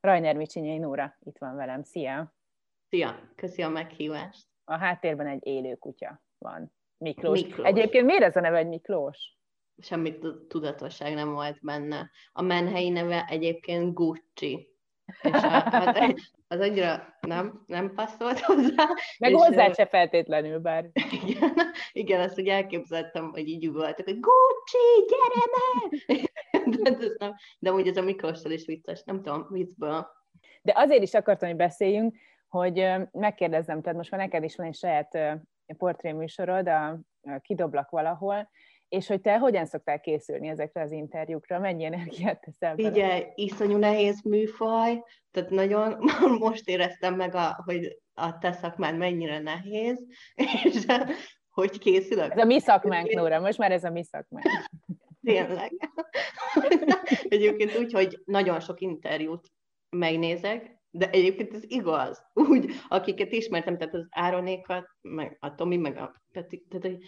Rajner Micsinyei Nóra itt van velem. Szia! Szia! Köszi a meghívást! A háttérben egy élő kutya van. Miklós. Miklós. Egyébként miért ez a neve egy Miklós? Semmi tudatosság nem volt benne. A menhelyi neve egyébként Gucci. És a, az, az annyira nem, nem passzolt hozzá. Meg hozzá se feltétlenül, bár. Igen, igen, azt úgy elképzeltem, hogy így voltak, hogy Gucci, gyere meg! de, de, nem, de úgy ez a Miklóssal is vicces, nem tudom, viccből. De azért is akartam, hogy beszéljünk, hogy megkérdezzem, tehát most már neked is van egy saját portréműsorod, a Kidoblak valahol, és hogy te hogyan szoktál készülni ezekre az interjúkra? Mennyi energiát teszel bele? Ugye, iszonyú nehéz műfaj, tehát nagyon most éreztem meg, a, hogy a te szakmád mennyire nehéz, és hogy készülök. Ez a mi szakmánk, Nóra, most már ez a mi szakmánk. Tényleg. Egyébként úgy, hogy nagyon sok interjút megnézek, de egyébként ez igaz. Úgy, akiket ismertem, tehát az Áronékat, meg a Tomi, meg a Peti, tehát hogy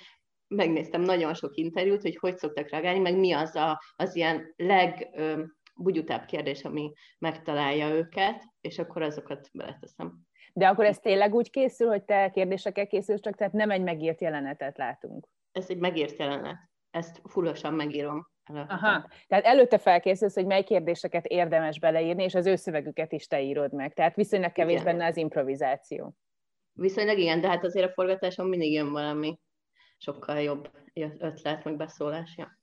megnéztem nagyon sok interjút, hogy hogy szoktak reagálni, meg mi az a, az ilyen legbugyutább kérdés, ami megtalálja őket, és akkor azokat beleteszem. De akkor ez tényleg úgy készül, hogy te kérdésekkel készülsz, csak tehát nem egy megírt jelenetet látunk? Ez egy megírt jelenet. Ezt fullosan megírom. Aha, tehát előtte felkészülsz, hogy mely kérdéseket érdemes beleírni, és az ő szövegüket is te írod meg. Tehát viszonylag kevés igen. benne az improvizáció. Viszonylag igen, de hát azért a forgatáson mindig jön valami sokkal jobb ötlet, meg beszólás. Ja.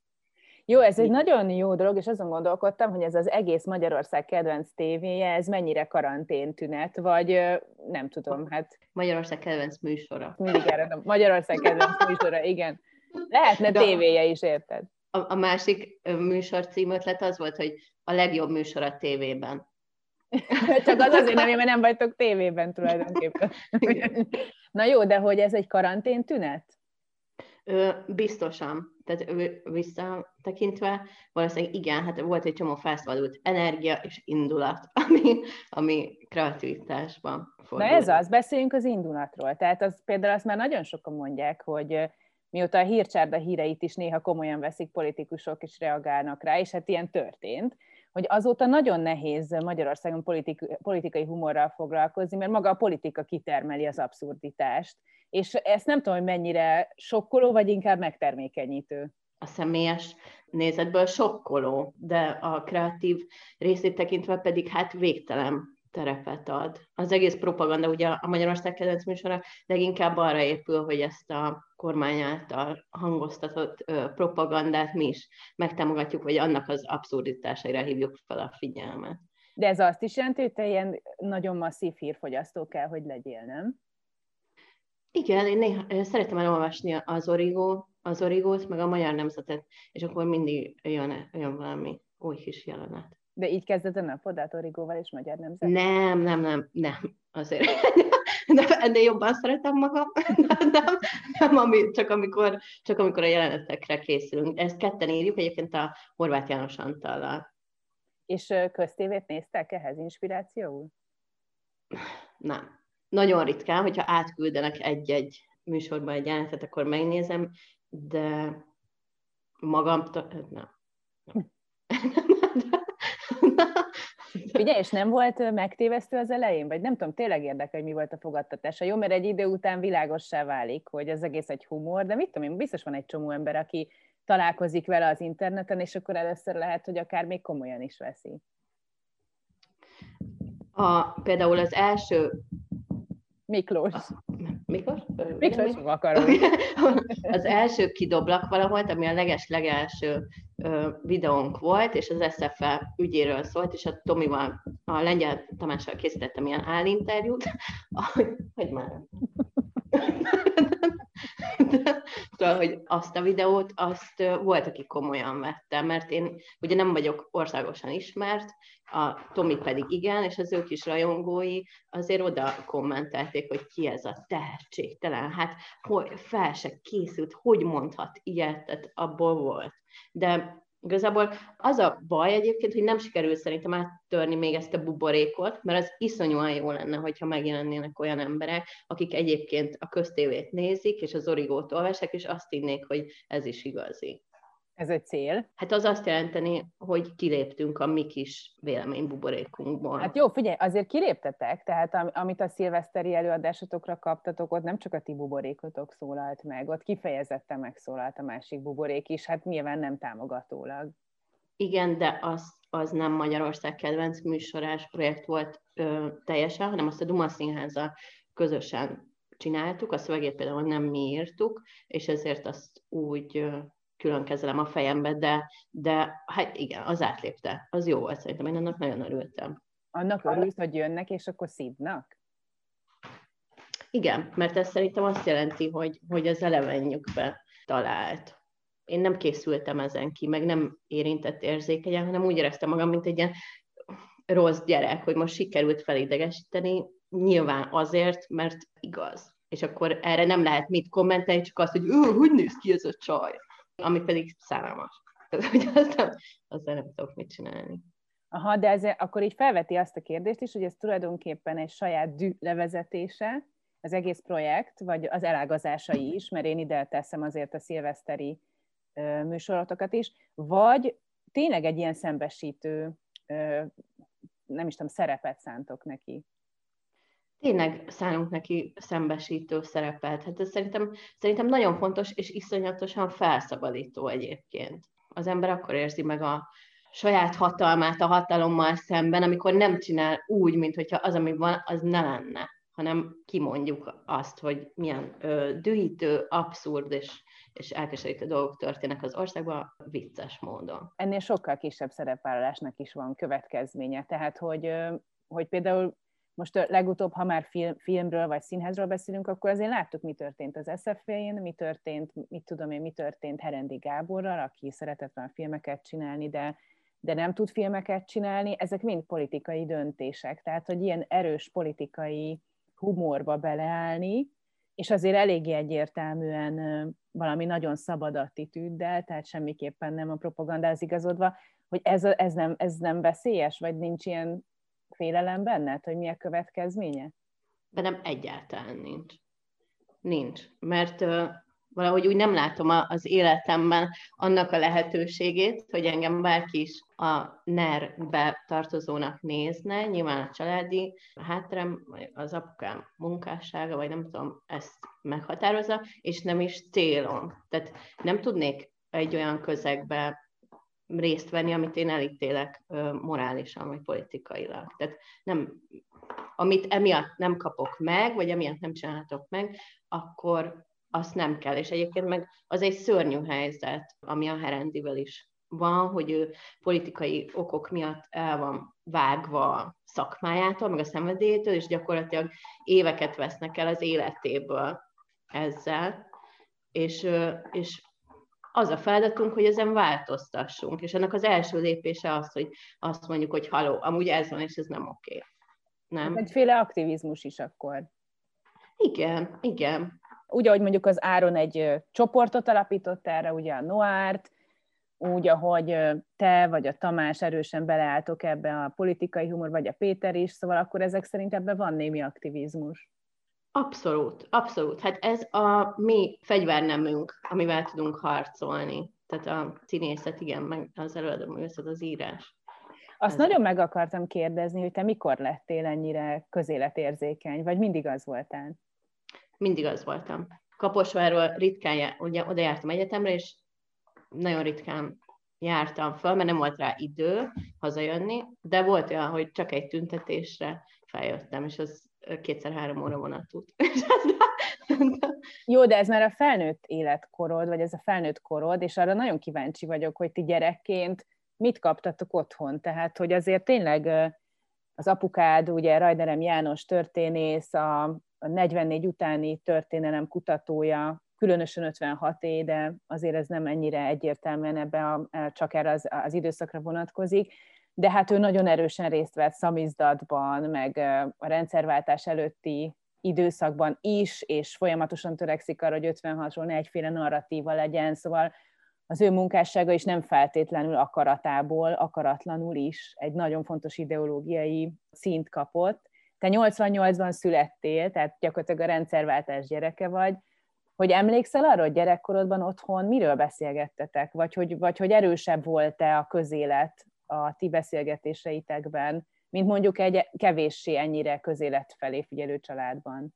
Jó, ez egy nagyon jó dolog, és azon gondolkodtam, hogy ez az egész Magyarország kedvenc tévéje, ez mennyire karantén tünet, vagy nem tudom, hát... Magyarország kedvenc műsora. Mindig erre, Magyarország kedvenc műsora, igen. Lehetne De tévéje is, érted? A, a másik műsor címötlet az volt, hogy a legjobb műsor a tévében. Csak az azért nem, mert nem vagytok tévében tulajdonképpen. Na jó, de hogy ez egy karantén tünet? Biztosan. Tehát visszatekintve valószínűleg igen, hát volt egy csomó felszabadult energia és indulat, ami, ami kreativitásban fordul. Na ez az, beszéljünk az indulatról. Tehát az például azt már nagyon sokan mondják, hogy mióta a hírcsárda híreit is néha komolyan veszik politikusok, és reagálnak rá, és hát ilyen történt, hogy azóta nagyon nehéz Magyarországon politik, politikai humorral foglalkozni, mert maga a politika kitermeli az abszurditást. És ezt nem tudom, hogy mennyire sokkoló, vagy inkább megtermékenyítő. A személyes nézetből sokkoló, de a kreatív részét tekintve pedig hát végtelen terepet ad. Az egész propaganda, ugye a Magyarország kedvenc műsora leginkább arra épül, hogy ezt a kormány által hangoztatott propagandát mi is megtámogatjuk, vagy annak az abszurditásaira hívjuk fel a figyelmet. De ez azt is jelenti, hogy te ilyen nagyon masszív hírfogyasztó kell, hogy legyél, nem? Igen, én néha szeretem elolvasni az origó, az origót, meg a magyar nemzetet, és akkor mindig jön, jön valami új kis jelenet. De így kezded a napodát origóval és magyar nemzet? Nem, nem, nem, nem, azért. De ennél jobban szeretem magam, nem, nem ami, csak, amikor, csak amikor a jelenetekre készülünk. Ezt ketten írjuk egyébként a Horváth János Antallal. És köztévét néztek ehhez inspirációul? Nem nagyon ritkán, hogyha átküldenek egy-egy műsorban egy jelenetet, akkor megnézem, de magam, nem. Ugye, és nem volt megtévesztő az elején? Vagy nem tudom, tényleg érdekel, hogy mi volt a fogadtatása. Jó, mert egy idő után világossá válik, hogy ez egész egy humor, de mit tudom én, biztos van egy csomó ember, aki találkozik vele az interneten, és akkor először lehet, hogy akár még komolyan is veszi. A, például az első Miklós. Mikor? Miklós Makaron. Az első kidoblak valahol, ami a leges-legelső videónk volt, és az SFE ügyéről szólt, és a Tomival, a Lengyel Tamással készítettem ilyen állinterjút, hogy már Szóval, hogy azt a videót, azt volt, aki komolyan vette, mert én ugye nem vagyok országosan ismert, a Tomi pedig igen, és az ő kis rajongói azért oda kommentelték, hogy ki ez a tehetségtelen, hát hogy fel se készült, hogy mondhat ilyet, tehát abból volt. De Igazából az a baj egyébként, hogy nem sikerül szerintem áttörni még ezt a buborékot, mert az iszonyúan jó lenne, hogyha megjelennének olyan emberek, akik egyébként a köztévét nézik, és az origót olvassák, és azt hinnék, hogy ez is igazi. Ez egy cél. Hát az azt jelenteni, hogy kiléptünk a mi kis véleménybuborékunkból. Hát jó, figyelj, azért kiléptetek, tehát amit a szilveszteri előadásotokra kaptatok, ott nem csak a ti buborékotok szólalt meg, ott kifejezetten megszólalt a másik buborék is, hát nyilván nem támogatólag. Igen, de az, az nem Magyarország kedvenc műsorás projekt volt ö, teljesen, hanem azt a Duma Színháza közösen csináltuk, a szövegét például nem mi írtuk, és ezért azt úgy külön kezelem a fejembe, de, de hát igen, az átlépte. Az jó volt szerintem, én annak nagyon örültem. Annak örülsz, hogy jönnek, és akkor szívnak? Igen, mert ez szerintem azt jelenti, hogy, hogy az elevenjükbe talált. Én nem készültem ezen ki, meg nem érintett érzékenyen, hanem úgy éreztem magam, mint egy ilyen rossz gyerek, hogy most sikerült felidegesíteni, nyilván azért, mert igaz. És akkor erre nem lehet mit kommentelni, csak azt, hogy hogy néz ki ez a csaj ami pedig szállalmas. Tehát, hogy aztán, aztán nem tudok mit csinálni. Aha, de ez akkor így felveti azt a kérdést is, hogy ez tulajdonképpen egy saját dű levezetése, az egész projekt, vagy az elágazásai is, mert én ide teszem azért a szilveszteri műsorotokat is, vagy tényleg egy ilyen szembesítő, nem is tudom, szerepet szántok neki? Tényleg szánunk neki szembesítő szerepet. Hát ez szerintem, szerintem nagyon fontos, és iszonyatosan felszabadító egyébként. Az ember akkor érzi meg a saját hatalmát a hatalommal szemben, amikor nem csinál úgy, mint hogyha az, ami van, az ne lenne, hanem kimondjuk azt, hogy milyen ö, dühítő, abszurd és, és elkeserítő dolgok történnek az országban vicces módon. Ennél sokkal kisebb szerepvállalásnak is van következménye. Tehát, hogy, hogy például most legutóbb, ha már film, filmről vagy színházról beszélünk, akkor azért láttuk, mi történt az SZF-én, mi történt, mit tudom én, mi történt Herendi Gáborral, aki szeretett volna filmeket csinálni, de, de nem tud filmeket csinálni. Ezek mind politikai döntések. Tehát, hogy ilyen erős politikai humorba beleállni, és azért eléggé egyértelműen valami nagyon szabad attitűddel, tehát semmiképpen nem a propagandáz igazodva, hogy ez, ez, nem, ez nem veszélyes, vagy nincs ilyen félelem benned, hogy mi a következménye? Bennem egyáltalán nincs. Nincs, mert uh, valahogy úgy nem látom az életemben annak a lehetőségét, hogy engem bárki is a NER-be tartozónak nézne, nyilván a családi hátrám, vagy az apukám munkássága, vagy nem tudom, ezt meghatározza, és nem is célom. Tehát nem tudnék egy olyan közegbe részt venni, amit én elítélek morálisan vagy politikailag. Tehát nem, amit emiatt nem kapok meg, vagy emiatt nem csinálhatok meg, akkor azt nem kell. És egyébként meg az egy szörnyű helyzet, ami a Herendivel is van, hogy ő politikai okok miatt el van vágva szakmájától, meg a szenvedélyétől, és gyakorlatilag éveket vesznek el az életéből ezzel, és, és az a feladatunk, hogy ezen változtassunk, és ennek az első lépése az, hogy azt mondjuk, hogy haló, amúgy ez van, és ez nem oké. Okay. Nem? Egyféle aktivizmus is akkor. Igen, igen. Úgy, ahogy mondjuk az Áron egy csoportot alapított erre, ugye a Noárt, úgy, ahogy te vagy a Tamás erősen beleálltok ebbe a politikai humor, vagy a Péter is, szóval akkor ezek szerint ebben van némi aktivizmus. Abszolút, abszolút. Hát ez a mi fegyvernemünk, amivel tudunk harcolni. Tehát a színészet, igen, meg az előadó művészet, az írás. Azt ez nagyon meg akartam kérdezni, hogy te mikor lettél ennyire közéletérzékeny, vagy mindig az voltál? Mindig az voltam. Kaposváról ritkán, ugye oda jártam egyetemre, és nagyon ritkán jártam föl, mert nem volt rá idő hazajönni, de volt olyan, hogy csak egy tüntetésre feljöttem, és az kétszer-három óra vonatút. Jó, de ez már a felnőtt életkorod, vagy ez a felnőtt korod, és arra nagyon kíváncsi vagyok, hogy ti gyerekként mit kaptatok otthon. Tehát, hogy azért tényleg az apukád, ugye Rajderem János történész, a 44 utáni történelem kutatója, különösen 56 é, de azért ez nem ennyire egyértelműen ebbe a, csak erre az, az időszakra vonatkozik de hát ő nagyon erősen részt vett szamizdatban, meg a rendszerváltás előtti időszakban is, és folyamatosan törekszik arra, hogy 56-ról ne egyféle narratíva legyen, szóval az ő munkássága is nem feltétlenül akaratából, akaratlanul is egy nagyon fontos ideológiai szint kapott. Te 88-ban születtél, tehát gyakorlatilag a rendszerváltás gyereke vagy, hogy emlékszel arra, hogy gyerekkorodban otthon miről beszélgettetek, vagy hogy, vagy hogy erősebb volt-e a közélet a ti beszélgetéseitekben, mint mondjuk egy kevéssé ennyire közélet felé figyelő családban?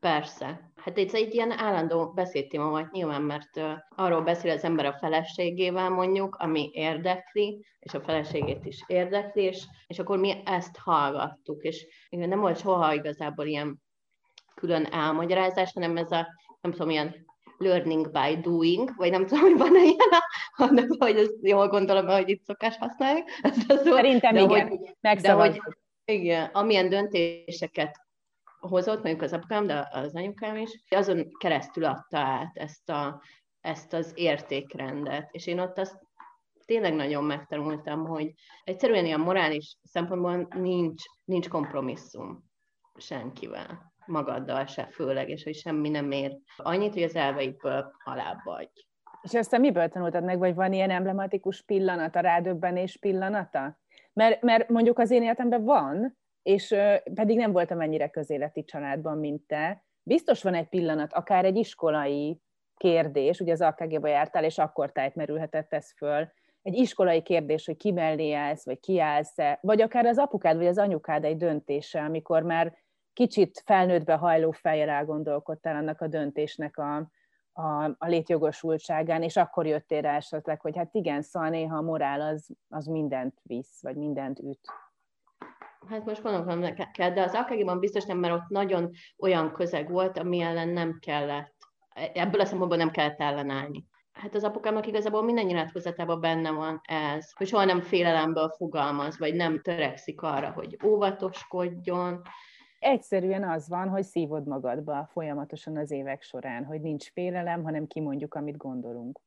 Persze. Hát ez egy ilyen állandó beszédtéma volt nyilván, mert uh, arról beszél az ember a feleségével mondjuk, ami érdekli, és a feleségét is érdekli, és, és akkor mi ezt hallgattuk, és nem volt soha igazából ilyen külön elmagyarázás, hanem ez a, nem tudom, ilyen learning by doing, vagy nem tudom, hogy van-e ilyen, hanem hogy ezt jól gondolom, hogy itt szokás használni. Szerintem de igen, hogy, de hogy, igen, amilyen döntéseket hozott, mondjuk az apukám, de az anyukám is, azon keresztül adta át ezt, a, ezt az értékrendet. És én ott azt tényleg nagyon megtanultam, hogy egyszerűen ilyen morális szempontból nincs, nincs kompromisszum senkivel magaddal se főleg, és hogy semmi nem ér annyit, hogy az elveidből halább vagy. És ezt miből tanultad meg, vagy van ilyen emblematikus pillanat, a rádöbbenés pillanata? Mert, mert mondjuk az én életemben van, és pedig nem voltam ennyire közéleti családban, mint te. Biztos van egy pillanat, akár egy iskolai kérdés, ugye az AKG-ba jártál, és akkor tájt merülhetett ez föl, egy iskolai kérdés, hogy ki mellé állsz, vagy kiállsz-e, vagy akár az apukád, vagy az anyukád egy döntése, amikor már kicsit felnőttbe hajló fejjel elgondolkodtál annak a döntésnek a, a, a létjogosultságán, és akkor jöttél rá esetleg, hogy hát igen, szóval néha a morál az, az mindent visz, vagy mindent üt. Hát most gondolom, kell, de az akg biztos nem, mert ott nagyon olyan közeg volt, ami ellen nem kellett, ebből a szempontból nem kellett ellenállni. Hát az apukámnak igazából minden nyilatkozatában benne van ez, hogy soha nem félelemből fogalmaz, vagy nem törekszik arra, hogy óvatoskodjon, Egyszerűen az van, hogy szívod magadba folyamatosan az évek során, hogy nincs félelem, hanem kimondjuk, amit gondolunk.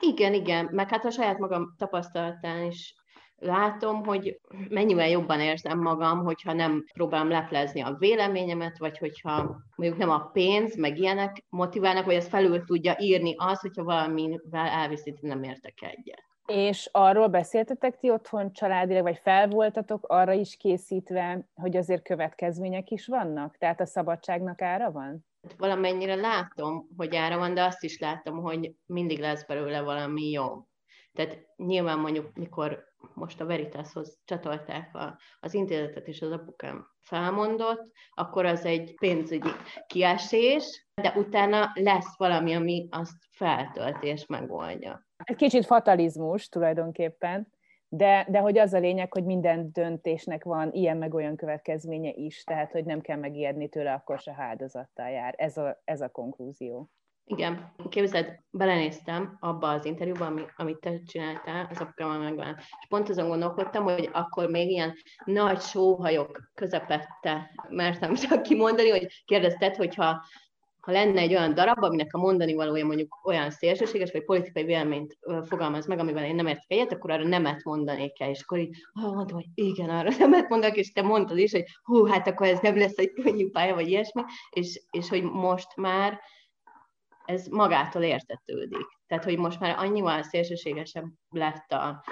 Igen, igen, meg hát a saját magam tapasztalatán is látom, hogy mennyivel jobban érzem magam, hogyha nem próbálom leplezni a véleményemet, vagy hogyha mondjuk nem a pénz, meg ilyenek motiválnak, vagy ez felül tudja írni az, hogyha valamivel elviszít, nem értek egyet. És arról beszéltetek ti otthon családilag, vagy fel voltatok arra is készítve, hogy azért következmények is vannak? Tehát a szabadságnak ára van? Valamennyire látom, hogy ára van, de azt is látom, hogy mindig lesz belőle valami jó. Tehát nyilván mondjuk, mikor most a Veritashoz csatolták a, az intézetet, és az apukám felmondott, akkor az egy pénzügyi kiesés, de utána lesz valami, ami azt feltölti és megoldja. Egy kicsit fatalizmus tulajdonképpen, de, de hogy az a lényeg, hogy minden döntésnek van ilyen meg olyan következménye is, tehát hogy nem kell megijedni tőle, akkor se áldozattal jár. Ez a, ez a konklúzió. Igen, képzeld, belenéztem abba az interjúba, ami, amit te csináltál, az apukámmal megvan. És pont azon gondolkodtam, hogy akkor még ilyen nagy sóhajok közepette mertem csak kimondani, hogy kérdezted, hogyha ha lenne egy olyan darab, aminek a mondani valója mondjuk olyan szélsőséges, vagy politikai véleményt fogalmaz meg, amivel én nem értek egyet, akkor arra nemet mondanék el. És akkor így ah, mondtam, hogy igen, arra nemet mondanék, és te mondtad is, hogy hú, hát akkor ez nem lesz egy könnyű pálya, vagy ilyesmi, és, és hogy most már ez magától értetődik. Tehát, hogy most már annyival szélsőségesebb lett a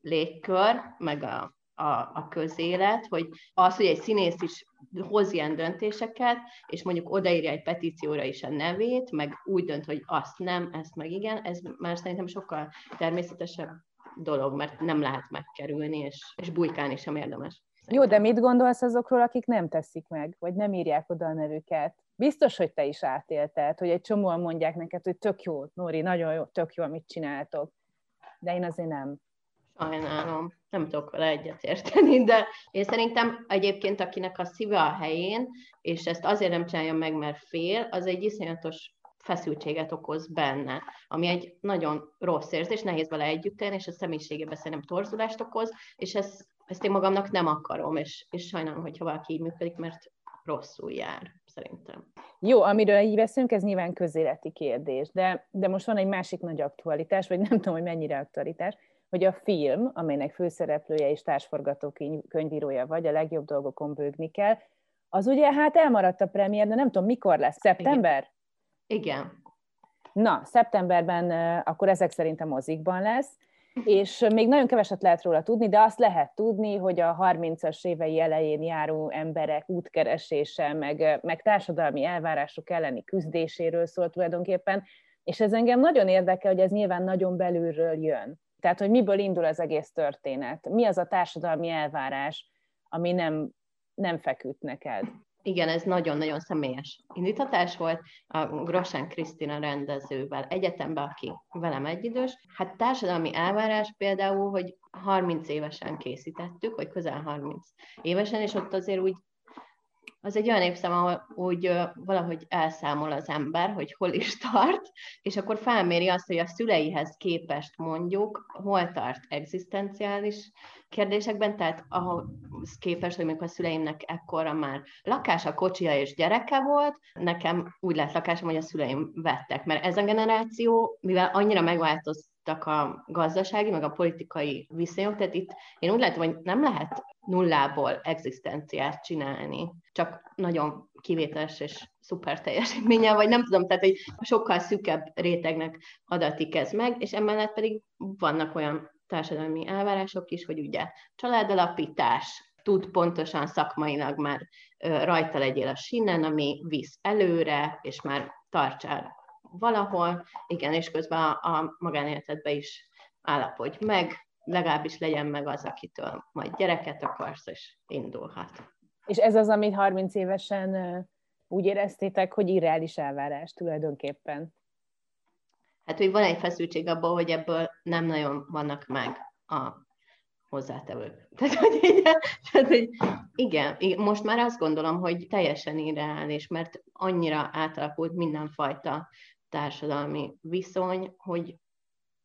légkör, meg a, a, a közélet, hogy az, hogy egy színész is hoz ilyen döntéseket, és mondjuk odaírja egy petícióra is a nevét, meg úgy dönt, hogy azt nem, ezt meg igen, ez már szerintem sokkal természetesebb dolog, mert nem lehet megkerülni, és, és bujkálni sem érdemes. Jó, de mit gondolsz azokról, akik nem teszik meg, vagy nem írják oda a nevüket? Biztos, hogy te is átélted, hogy egy csomóan mondják neked, hogy tök jó, Nóri, nagyon jó, tök jó, amit csináltok. De én azért nem. Sajnálom, nem tudok vele egyetérteni, de én szerintem egyébként, akinek a szíve a helyén, és ezt azért nem csinálja meg, mert fél, az egy iszonyatos feszültséget okoz benne, ami egy nagyon rossz érzés, nehéz vele együtt élni, és a személyiségében szerintem torzulást okoz, és ezt, ezt én magamnak nem akarom, és, és sajnálom, hogyha valaki így működik, mert rosszul jár, szerintem. Jó, amiről így veszünk, ez nyilván közéleti kérdés, de, de most van egy másik nagy aktualitás, vagy nem tudom, hogy mennyire aktualitás, hogy a film, amelynek főszereplője és társforgatókönyvírója vagy, a legjobb dolgokon bőgni kell, az ugye hát elmaradt a premier, de nem tudom, mikor lesz, szeptember? Igen. Na, szeptemberben akkor ezek szerint a mozikban lesz, és még nagyon keveset lehet róla tudni, de azt lehet tudni, hogy a 30-as évei elején járó emberek útkeresése, meg, meg társadalmi elvárások elleni küzdéséről szól tulajdonképpen, és ez engem nagyon érdekel, hogy ez nyilván nagyon belülről jön. Tehát, hogy miből indul az egész történet. Mi az a társadalmi elvárás, ami nem, nem feküdt neked? Igen, ez nagyon-nagyon személyes indítatás volt. A Grosán Krisztina rendezővel egyetemben, aki velem egyidős. Hát társadalmi elvárás például, hogy 30 évesen készítettük, vagy közel 30 évesen, és ott azért úgy az egy olyan évszám, ahol úgy valahogy elszámol az ember, hogy hol is tart, és akkor felméri azt, hogy a szüleihez képest mondjuk hol tart egzisztenciális kérdésekben, tehát ahhoz képest, hogy mondjuk a szüleimnek ekkora már lakása, kocsia és gyereke volt, nekem úgy lett lakásom, hogy a szüleim vettek, mert ez a generáció, mivel annyira megváltoztak a gazdasági, meg a politikai viszonyok, tehát itt én úgy látom, hogy nem lehet nullából egzisztenciát csinálni, csak nagyon kivételes és szuper teljesítménnyel, vagy nem tudom, tehát egy sokkal szűkebb rétegnek adatik ez meg, és emellett pedig vannak olyan társadalmi elvárások is, hogy ugye családalapítás, tud pontosan szakmailag már rajta legyél a sínen, ami visz előre, és már tartsál valahol, igen, és közben a, a magánéletedbe is állapodj meg, legalábbis legyen meg az, akitől majd gyereket akarsz, és indulhat. És ez az, amit 30 évesen úgy éreztétek, hogy irreális elvárás tulajdonképpen? Hát, hogy van egy feszültség abból, hogy ebből nem nagyon vannak meg a hozzátevők. Tehát, hogy, így, tehát, hogy igen, most már azt gondolom, hogy teljesen irreális, mert annyira átalakult mindenfajta társadalmi viszony, hogy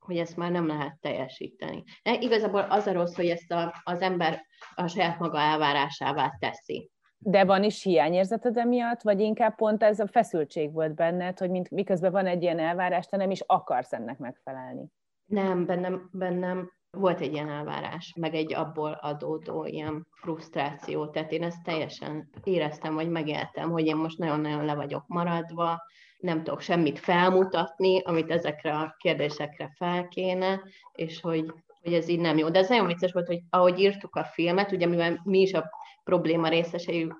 hogy ezt már nem lehet teljesíteni. De igazából az a rossz, hogy ezt a, az ember a saját maga elvárásává teszi. De van is hiányérzeted emiatt, vagy inkább pont ez a feszültség volt benned, hogy mint, miközben van egy ilyen elvárás, te nem is akarsz ennek megfelelni? Nem, bennem, bennem volt egy ilyen elvárás, meg egy abból adódó ilyen frusztráció. Tehát én ezt teljesen éreztem, vagy megéltem, hogy én most nagyon-nagyon le vagyok maradva, nem tudok semmit felmutatni, amit ezekre a kérdésekre fel kéne, és hogy, hogy ez így nem jó. De ez nagyon vicces volt, hogy ahogy írtuk a filmet, ugye mivel mi is a probléma részesei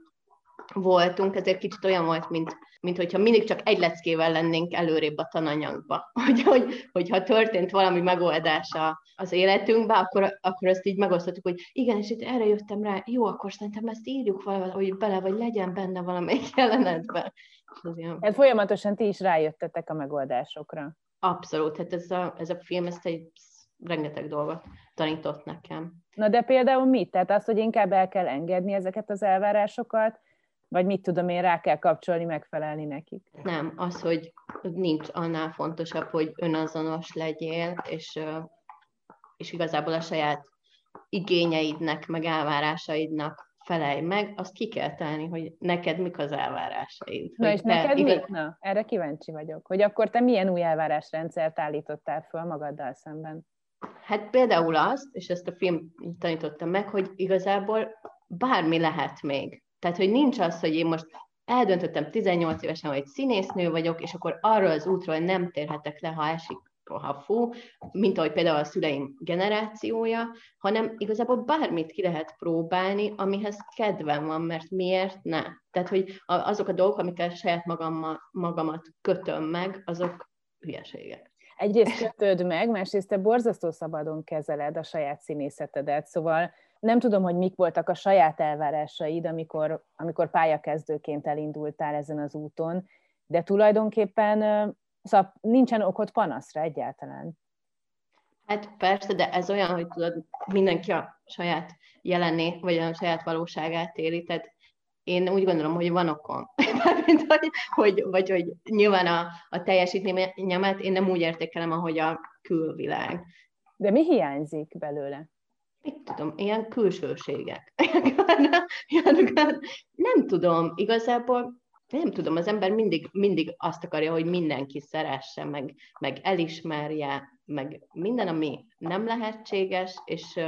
voltunk, ezért kicsit olyan volt, mint, mint hogyha mindig csak egy leckével lennénk előrébb a tananyagba. Hogy, hogy, hogyha történt valami megoldása az életünkbe, akkor, akkor ezt így megosztottuk, hogy igen, és itt erre jöttem rá, jó, akkor szerintem ezt írjuk valahogy bele, vagy legyen benne valamelyik jelenetben. Hát folyamatosan ti is rájöttetek a megoldásokra. Abszolút, hát ez a, ez a film ezt egy rengeteg dolgot tanított nekem. Na de például mit? Tehát az, hogy inkább el kell engedni ezeket az elvárásokat, vagy mit tudom én, rá kell kapcsolni, megfelelni nekik? Nem, az, hogy nincs annál fontosabb, hogy önazonos legyél, és, és igazából a saját igényeidnek, meg elvárásaidnak felelj meg, azt ki kell tenni, hogy neked mik az elvárásaid. Na és neked igaz... mik? Na, erre kíváncsi vagyok. Hogy akkor te milyen új elvárásrendszert állítottál föl magaddal szemben? Hát például azt, és ezt a film tanította meg, hogy igazából bármi lehet még. Tehát, hogy nincs az, hogy én most eldöntöttem 18 évesen, hogy színésznő vagyok, és akkor arról az útról nem térhetek le, ha esik ha fú, mint ahogy például a szüleim generációja, hanem igazából bármit ki lehet próbálni, amihez kedvem van, mert miért ne? Tehát, hogy azok a dolgok, amikkel saját magammal, magamat kötöm meg, azok hülyeségek. Egyrészt kötöd meg, másrészt te borzasztó szabadon kezeled a saját színészetedet, szóval nem tudom, hogy mik voltak a saját elvárásaid, amikor, amikor pályakezdőként elindultál ezen az úton, de tulajdonképpen szóval nincsen okot panaszra egyáltalán. Hát persze, de ez olyan, hogy tudod, mindenki a saját jelenné, vagy a saját valóságát éli, tehát én úgy gondolom, hogy van okom. Mint, hogy, hogy, vagy hogy nyilván a, a teljesítményemet én nem úgy értékelem, ahogy a külvilág. De mi hiányzik belőle? Mit tudom, ilyen külsőségek. nem tudom, igazából nem tudom, az ember mindig, mindig azt akarja, hogy mindenki szeresse, meg, meg elismerje, meg minden, ami nem lehetséges, és,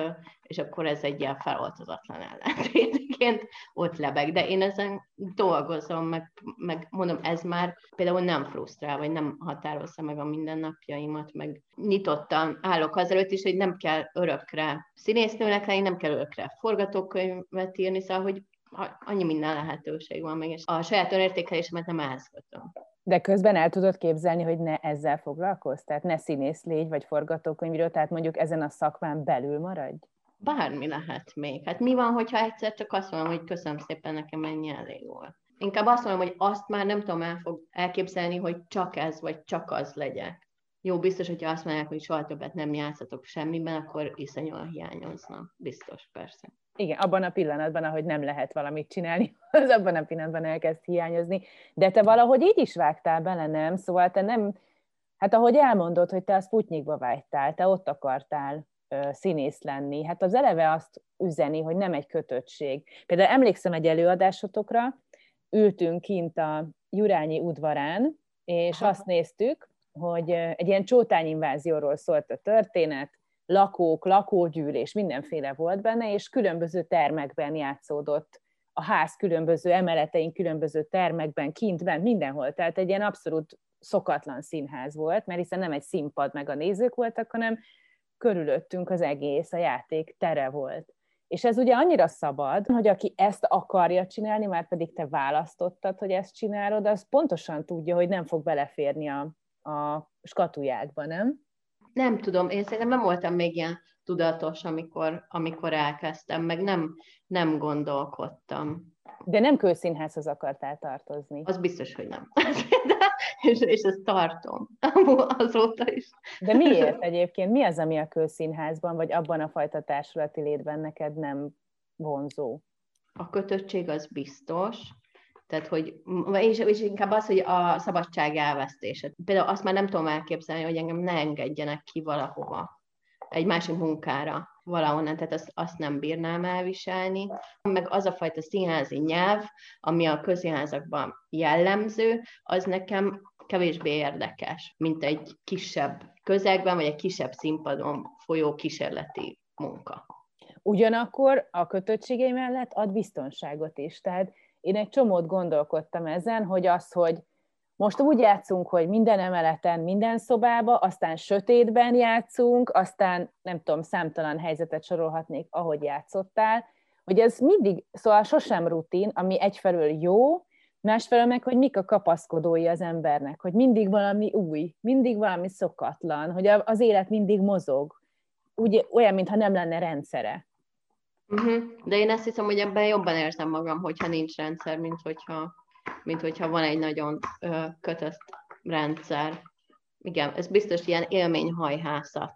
és akkor ez egy ilyen feloltozatlan ellentétként ott lebeg. De én ezen dolgozom, meg, meg mondom, ez már például nem frusztrál, vagy nem határozza meg a mindennapjaimat, meg nyitottan állok azelőtt is, hogy nem kell örökre színésznőnek lenni, nem kell örökre forgatókönyvet írni, szóval, hogy annyi minden lehetőség van még, és a saját önértékelésemet nem ehhez kötöm. De közben el tudod képzelni, hogy ne ezzel foglalkozz? Tehát ne színész légy, vagy forgatókönyvíró, tehát mondjuk ezen a szakmán belül maradj? Bármi lehet még. Hát mi van, hogyha egyszer csak azt mondom, hogy köszönöm szépen, nekem ennyi elég volt. Inkább azt mondom, hogy azt már nem tudom el fog elképzelni, hogy csak ez, vagy csak az legyek. Jó, biztos, hogyha azt mondják, hogy soha többet nem játszatok semmiben, akkor iszonyúan hiányozna. Biztos, persze igen, abban a pillanatban, ahogy nem lehet valamit csinálni, az abban a pillanatban elkezd hiányozni. De te valahogy így is vágtál bele, nem? Szóval te nem, hát ahogy elmondod, hogy te a Sputnikba vágytál, te ott akartál ö, színész lenni, hát az eleve azt üzeni, hogy nem egy kötöttség. Például emlékszem egy előadásotokra, ültünk kint a Jurányi udvarán, és Aha. azt néztük, hogy egy ilyen csótányinvázióról szólt a történet, lakók, lakógyűlés, mindenféle volt benne, és különböző termekben játszódott a ház különböző emeletein, különböző termekben, kintben, mindenhol. Tehát egy ilyen abszolút szokatlan színház volt, mert hiszen nem egy színpad meg a nézők voltak, hanem körülöttünk az egész, a játék tere volt. És ez ugye annyira szabad, hogy aki ezt akarja csinálni, már pedig te választottad, hogy ezt csinálod, az pontosan tudja, hogy nem fog beleférni a, a skatujákba, nem? Nem tudom, én szerintem nem voltam még ilyen tudatos, amikor, amikor elkezdtem, meg nem, nem gondolkodtam. De nem kőszínházhoz akartál tartozni. Az biztos, hogy nem. De, és, és ezt tartom azóta is. De miért egyébként? Mi az, ami a kőszínházban, vagy abban a fajta társulati létben neked nem vonzó? A kötöttség az biztos, tehát, hogy, és, és inkább az, hogy a szabadság elvesztése. Például azt már nem tudom elképzelni, hogy engem ne engedjenek ki valahova, egy másik munkára valahonnan, tehát azt, azt nem bírnám elviselni. Meg az a fajta színházi nyelv, ami a közszínházakban jellemző, az nekem kevésbé érdekes, mint egy kisebb közegben, vagy egy kisebb színpadon folyó kísérleti munka. Ugyanakkor a kötöttségei mellett ad biztonságot is. Tehát én egy csomót gondolkodtam ezen, hogy az, hogy most úgy játszunk, hogy minden emeleten, minden szobába, aztán sötétben játszunk, aztán nem tudom, számtalan helyzetet sorolhatnék, ahogy játszottál, hogy ez mindig, szóval sosem rutin, ami egyfelől jó, másfelől meg, hogy mik a kapaszkodói az embernek, hogy mindig valami új, mindig valami szokatlan, hogy az élet mindig mozog, úgy, olyan, mintha nem lenne rendszere. Uh-huh. De én azt hiszem, hogy ebben jobban érzem magam, hogyha nincs rendszer, mint hogyha, mint hogyha van egy nagyon ö, kötött rendszer. Igen, ez biztos ilyen élményhajhászat,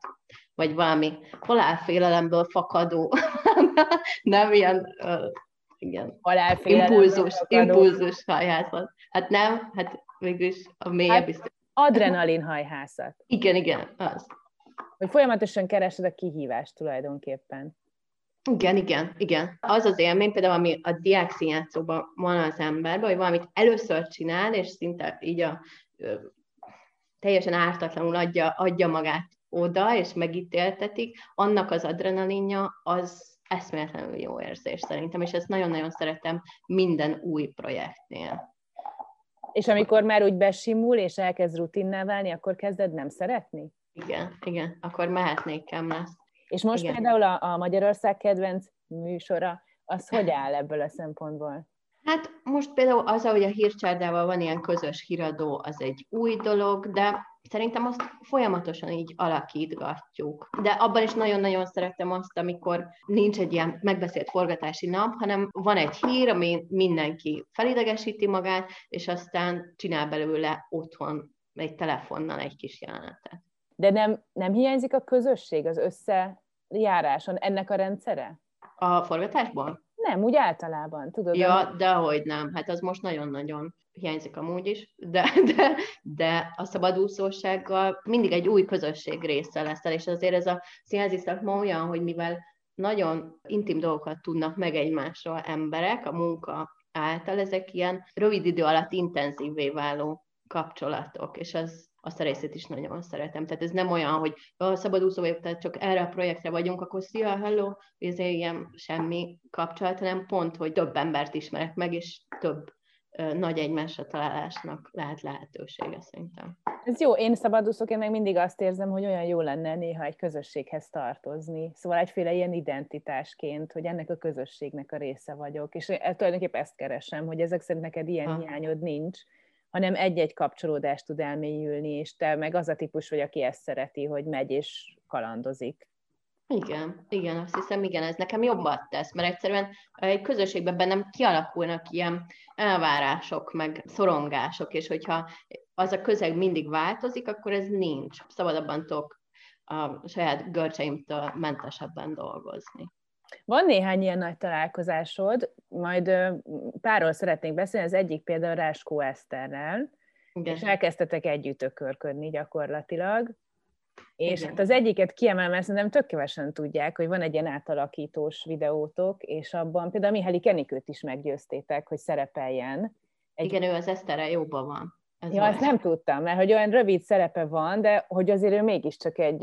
vagy valami halálfélelemből fakadó, nem ilyen, ö, igen, impulzus, impulzus hajhászat. Hát nem, hát végülis a mélye hát biztos. Adrenalin hajhászat. Igen, igen, az. Hogy folyamatosan keresed a kihívást tulajdonképpen. Igen, igen, igen. Az az élmény, például ami a diák színjátszóban van az emberben, hogy valamit először csinál, és szinte így a teljesen ártatlanul adja, adja magát oda, és megítéltetik, annak az adrenalinja az eszméletlenül jó érzés szerintem, és ezt nagyon-nagyon szeretem minden új projektnél. És amikor már úgy besimul, és elkezd rutinná válni, akkor kezded nem szeretni? Igen, igen, akkor mehetnék lesz. És most Igen. például a, a Magyarország kedvenc műsora, az hogy áll ebből a szempontból? Hát most például az, hogy a hírcsárdával van ilyen közös híradó, az egy új dolog, de szerintem azt folyamatosan így alakítgatjuk. De abban is nagyon-nagyon szeretem azt, amikor nincs egy ilyen megbeszélt forgatási nap, hanem van egy hír, ami mindenki felidegesíti magát, és aztán csinál belőle otthon egy telefonnal egy kis jelenetet. De nem, nem hiányzik a közösség, az összejáráson, ennek a rendszere? A forgatásban? Nem, úgy általában, tudod? Ja, de hogy nem, hát az most nagyon-nagyon hiányzik amúgy is, de, de, de a szabadúszósággal mindig egy új közösség része lesz és azért ez a színházi szakma olyan, hogy mivel nagyon intim dolgokat tudnak meg egymásról emberek a munka által ezek ilyen rövid idő alatt intenzívé váló kapcsolatok, és az, azt a részét is nagyon szeretem. Tehát ez nem olyan, hogy a szabadúszó vagyok, tehát csak erre a projektre vagyunk, akkor szia, hello, ez ilyen semmi kapcsolat, hanem pont, hogy több embert ismerek meg, és több nagy egymásra találásnak lehet lehetősége szerintem. Ez jó, én szabadúszóként meg mindig azt érzem, hogy olyan jó lenne néha egy közösséghez tartozni. Szóval egyféle ilyen identitásként, hogy ennek a közösségnek a része vagyok. És tulajdonképpen ezt keresem, hogy ezek szerint neked ilyen ha. hiányod nincs, hanem egy-egy kapcsolódást tud elmélyülni, és te meg az a típus vagy, aki ezt szereti, hogy megy és kalandozik. Igen, igen, azt hiszem, igen, ez nekem jobbat tesz, mert egyszerűen egy közösségben bennem kialakulnak ilyen elvárások, meg szorongások, és hogyha az a közeg mindig változik, akkor ez nincs. Szabadabban tudok a saját görcseimtől mentesebben dolgozni. Van néhány ilyen nagy találkozásod, majd párról szeretnénk beszélni, az egyik például Ráskó Eszterrel, Igen. és elkezdtetek együtt ökörködni gyakorlatilag. És hát az egyiket kiemelem, mert szerintem tök kevesen tudják, hogy van egy ilyen átalakítós videótok, és abban például Mihály Kenikőt is meggyőztétek, hogy szerepeljen. Egy... Igen, ő az Eszterrel jobban van. Ez ja, ezt nem tudtam, mert hogy olyan rövid szerepe van, de hogy azért ő mégiscsak egy,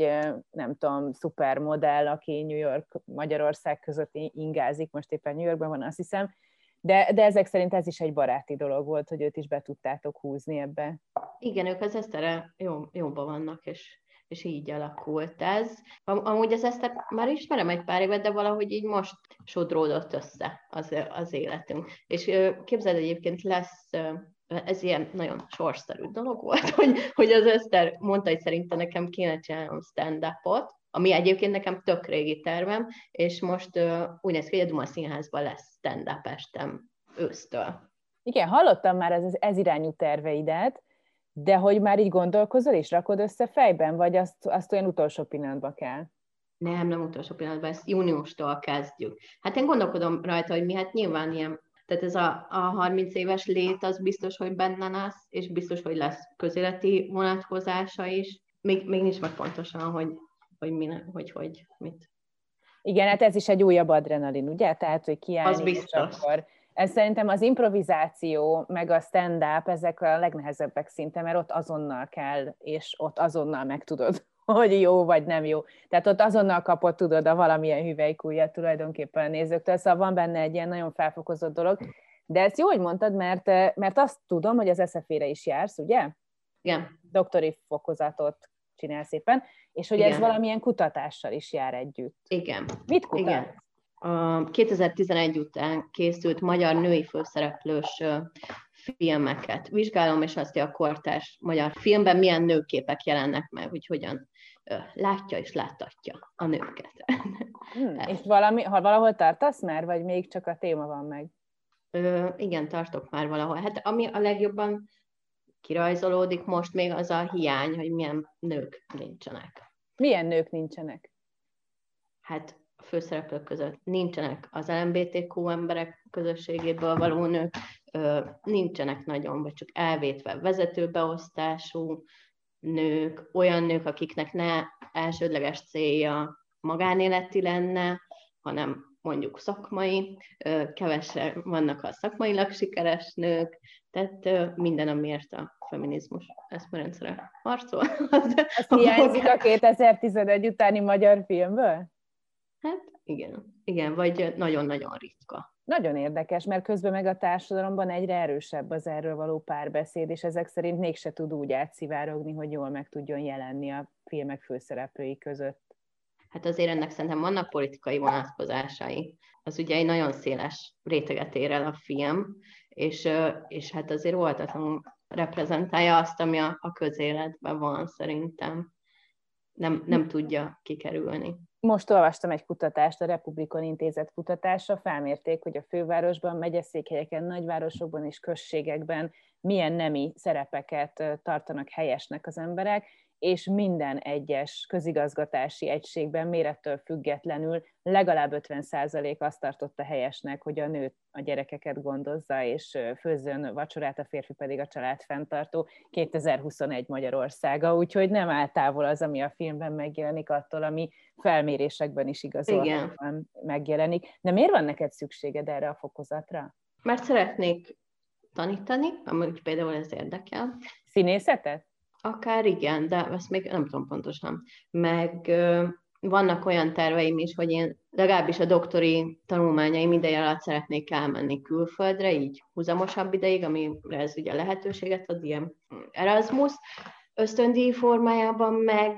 nem tudom, szupermodell, aki New York, Magyarország között ingázik, most éppen New Yorkban van, azt hiszem, de, de ezek szerint ez is egy baráti dolog volt, hogy őt is be tudtátok húzni ebbe. Igen, ők az Eszterrel jó, jobban vannak, és és így alakult ez. Am- amúgy az ezt már ismerem egy pár évet, de valahogy így most sodródott össze az, az életünk. És képzeld egyébként lesz ez ilyen nagyon sorszerű dolog volt, hogy, hogy az Eszter mondta, hogy szerintem nekem kéne csinálnom stand-upot, ami egyébként nekem tök régi tervem, és most uh, úgy néz ki, hogy a Duma Színházban lesz stand-up estem ősztől. Igen, hallottam már ez, ez irányú terveidet, de hogy már így gondolkozol és rakod össze fejben, vagy azt, azt olyan utolsó pillanatban kell? Nem, nem utolsó pillanatban, ezt júniustól kezdjük. Hát én gondolkodom rajta, hogy mi hát nyilván ilyen, tehát ez a, a 30 éves lét, az biztos, hogy benne lesz, és biztos, hogy lesz közéleti vonatkozása is. Még, még nincs meg pontosan, hogy, hogy, mi, hogy, hogy mit. Igen, hát ez is egy újabb adrenalin, ugye? Tehát, hogy kiállni, az biztos. és akkor ez szerintem az improvizáció, meg a stand-up, ezek a legnehezebbek szinte, mert ott azonnal kell, és ott azonnal megtudod, hogy jó vagy nem jó. Tehát ott azonnal kapod, tudod, a valamilyen hüvelykújjat tulajdonképpen a nézőktől, szóval van benne egy ilyen nagyon felfokozott dolog. De ezt jó, hogy mondtad, mert, mert azt tudom, hogy az eszefére is jársz, ugye? Igen. Doktori fokozatot csinál szépen, és hogy Igen. ez valamilyen kutatással is jár együtt. Igen. Mit kutatsz? Igen a 2011 után készült magyar női főszereplős filmeket vizsgálom, és azt, hogy a kortárs magyar filmben milyen nőképek jelennek meg, hogy hogyan látja és láttatja a nőket. Hmm, és valami, ha valahol tartasz már, vagy még csak a téma van meg? Ö, igen, tartok már valahol. Hát ami a legjobban kirajzolódik most még az a hiány, hogy milyen nők nincsenek. Milyen nők nincsenek? Hát főszereplők között nincsenek az LMBTQ emberek közösségéből való nők, nincsenek nagyon, vagy csak elvétve vezetőbeosztású nők, olyan nők, akiknek ne elsődleges célja magánéleti lenne, hanem mondjuk szakmai, kevesen vannak a szakmailag sikeres nők, tehát minden, amiért a feminizmus eszmerendszere harcol. Ez hiányzik a 2011 utáni magyar filmből? Hát igen, igen, vagy nagyon-nagyon ritka. Nagyon érdekes, mert közben meg a társadalomban egyre erősebb az erről való párbeszéd, és ezek szerint mégse tud úgy átszivárogni, hogy jól meg tudjon jelenni a filmek főszereplői között. Hát azért ennek szerintem vannak politikai vonatkozásai. Az ugye egy nagyon széles réteget ér el a film, és, és hát azért voltatlanul reprezentálja azt, ami a, a közéletben van szerintem. Nem, nem tudja kikerülni. Most olvastam egy kutatást, a Republikon Intézet kutatása, felmérték, hogy a fővárosban, megyeszékhelyeken, nagyvárosokban és községekben milyen nemi szerepeket tartanak helyesnek az emberek, és minden egyes közigazgatási egységben mérettől függetlenül legalább 50% azt tartotta helyesnek, hogy a nő a gyerekeket gondozza, és főzzön vacsorát, a férfi pedig a család fenntartó 2021 Magyarországa, úgyhogy nem áll távol az, ami a filmben megjelenik, attól, ami felmérésekben is igazolóan megjelenik. De miért van neked szükséged erre a fokozatra? mert szeretnék tanítani, amúgy például ez érdekel. Színészetet? Akár igen, de ezt még nem tudom pontosan. Meg vannak olyan terveim is, hogy én legalábbis a doktori tanulmányaim ideje alatt szeretnék elmenni külföldre, így húzamosabb ideig, amire ez ugye lehetőséget ad, ilyen Erasmus ösztöndíj formájában, meg,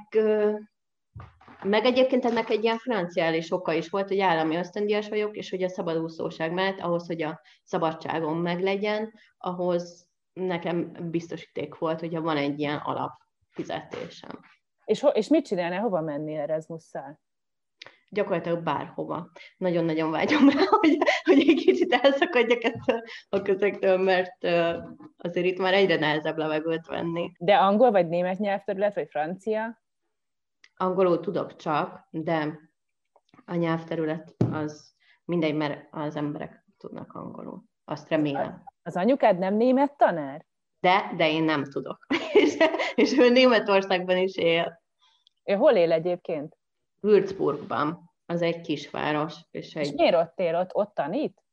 meg egyébként ennek egy ilyen financiális oka is volt, hogy állami ösztöndíjas vagyok, és hogy a szabadúszóság mellett ahhoz, hogy a szabadságom meglegyen, ahhoz nekem biztosíték volt, hogyha van egy ilyen alapfizetésem. És, ho- és mit csinálnál, hova mennél Erasmusszal? Gyakorlatilag bárhova. Nagyon-nagyon vágyom rá, hogy, hogy egy kicsit elszakadjak ettől a közektől, mert azért itt már egyre nehezebb levegőt venni. De angol vagy német nyelvterület, vagy francia? Angolul tudok csak, de a nyelvterület az mindegy, mert az emberek tudnak angolul. Azt remélem. Az anyukád nem német tanár? De, de én nem tudok. és, és ő Németországban is él. Ő hol él egyébként? Würzburgban. Az egy kisváros. És, egy... és miért ott él? Ott, ott tanít?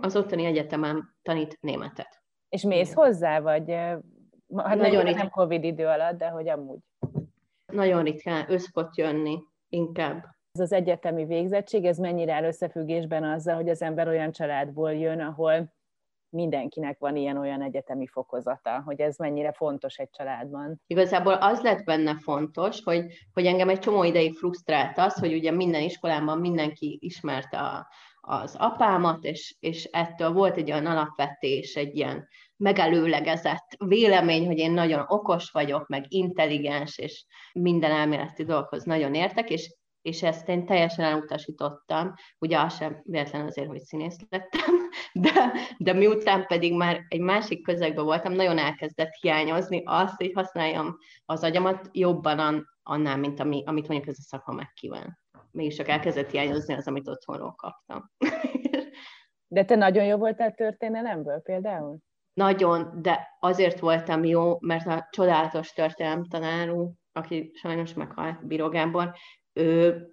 Az ottani egyetemen tanít németet. És mész Igen. hozzá, vagy hát nagyon ritkán. nem Covid idő alatt, de hogy amúgy? Nagyon ritkán, összpott jönni inkább. Ez az egyetemi végzettség, ez mennyire áll összefüggésben azzal, hogy az ember olyan családból jön, ahol mindenkinek van ilyen-olyan egyetemi fokozata, hogy ez mennyire fontos egy családban. Igazából az lett benne fontos, hogy, hogy engem egy csomó ideig frusztrált az, hogy ugye minden iskolában mindenki ismerte a, az apámat, és, és ettől volt egy olyan alapvetés, egy ilyen megelőlegezett vélemény, hogy én nagyon okos vagyok, meg intelligens, és minden elméleti dolghoz nagyon értek, és és ezt én teljesen elutasítottam, ugye az sem véletlen azért, hogy színész lettem, de, de miután pedig már egy másik közegben voltam, nagyon elkezdett hiányozni azt, hogy használjam az agyamat jobban annál, mint ami, amit mondjuk ez a szakma megkíván. Mégis csak elkezdett hiányozni az, amit otthonról kaptam. De te nagyon jó voltál történelemből például? Nagyon, de azért voltam jó, mert a csodálatos történelemtanárunk, aki sajnos meghalt, Bíró Gábor, ő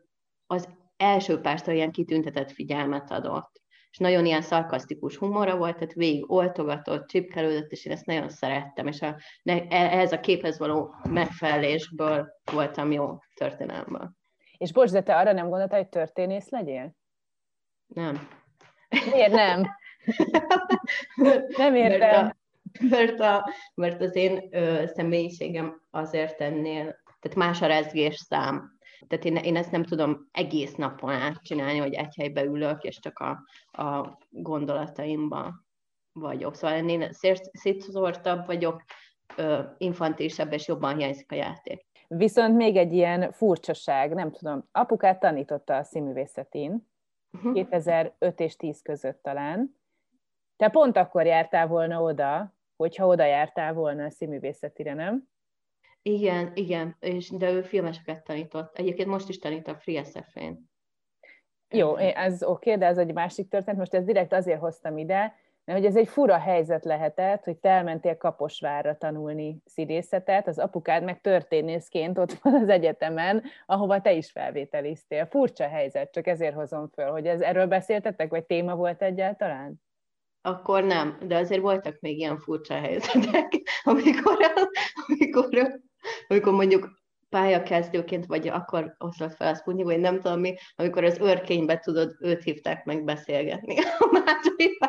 az első pártól ilyen kitüntetett figyelmet adott. És nagyon ilyen szarkasztikus humora volt, tehát végig oltogatott, csipkelődött, és én ezt nagyon szerettem, és a, ne, ehhez a képhez való megfelelésből voltam jó történelmben. És bocs, de te arra nem gondoltál, hogy történész legyél? Nem. Miért nem? nem értem. Mert, a, mert, a, mert az én ö, személyiségem azért ennél, tehát más a rezgés szám. Tehát én, én ezt nem tudom egész napon átcsinálni, hogy egy helybe ülök, és csak a, a gondolataimban vagyok. Szóval én szétszórtabb vagyok, infantilisebb, és jobban hiányzik a játék. Viszont még egy ilyen furcsaság, nem tudom, apukát tanította a színművészetén, uh-huh. 2005 és 10 között talán. Te pont akkor jártál volna oda, hogyha oda jártál volna a színművészetire, nem? Igen, igen, és, de ő filmeseket tanított. Egyébként most is tanít a Free sf Jó, ez oké, okay, de ez egy másik történet. Most ezt direkt azért hoztam ide, mert hogy ez egy fura helyzet lehetett, hogy te elmentél Kaposvárra tanulni színészetet, az apukád meg történészként ott van az egyetemen, ahova te is felvételiztél. Furcsa helyzet, csak ezért hozom föl, hogy ez erről beszéltetek, vagy téma volt egyáltalán? Akkor nem, de azért voltak még ilyen furcsa helyzetek, amikor, amikor amikor mondjuk pályakezdőként, vagy akkor oszlott fel a Sputnik, vagy nem tudom mi, amikor az örkénybe tudod, őt hívták meg beszélgetni. A második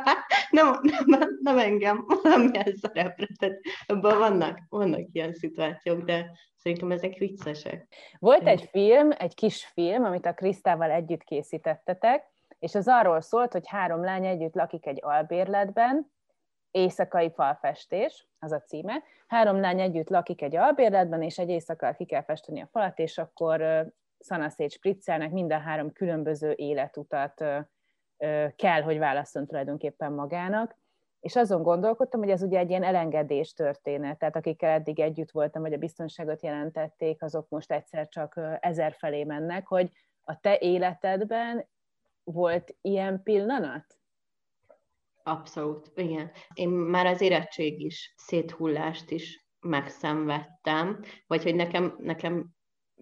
nem, nem, nem engem, valamilyen szerepre. Tehát abban vannak, vannak ilyen szituációk, de szerintem ezek viccesek. Volt egy film, egy kis film, amit a Krisztával együtt készítettetek, és az arról szólt, hogy három lány együtt lakik egy albérletben, éjszakai falfestés, az a címe. Három lány együtt lakik egy albérletben, és egy éjszaka ki kell festeni a falat, és akkor szanaszét spriccelnek, minden három különböző életutat kell, hogy válasszon tulajdonképpen magának. És azon gondolkodtam, hogy ez ugye egy ilyen elengedés történet, tehát akikkel eddig együtt voltam, vagy a biztonságot jelentették, azok most egyszer csak ezer felé mennek, hogy a te életedben volt ilyen pillanat? Abszolút, igen. Én már az érettség is, széthullást is megszenvedtem, vagy hogy nekem, nekem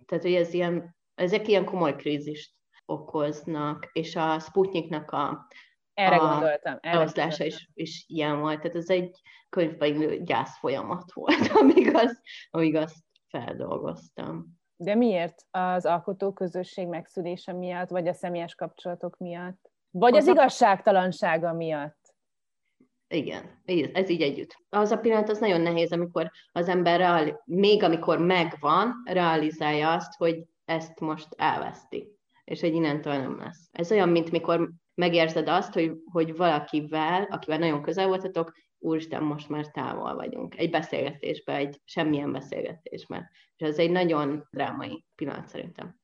tehát hogy ez ilyen, ezek ilyen komoly krízist okoznak, és a Sputniknak a, Erre a gondoltam. Erre is, is ilyen volt. Tehát ez egy könyvben gyász folyamat volt, amíg azt, amíg azt feldolgoztam. De miért? Az alkotó közösség megszűnése miatt, vagy a személyes kapcsolatok miatt? Vagy az, az igazságtalansága miatt? Igen, ez így együtt. Az a pillanat az nagyon nehéz, amikor az ember, reali- még amikor megvan, realizálja azt, hogy ezt most elveszti, és hogy innentől nem lesz. Ez olyan, mint mikor megérzed azt, hogy, hogy valakivel, akivel nagyon közel voltatok, úristen, most már távol vagyunk. Egy beszélgetésben, egy semmilyen beszélgetésben. És ez egy nagyon drámai pillanat szerintem.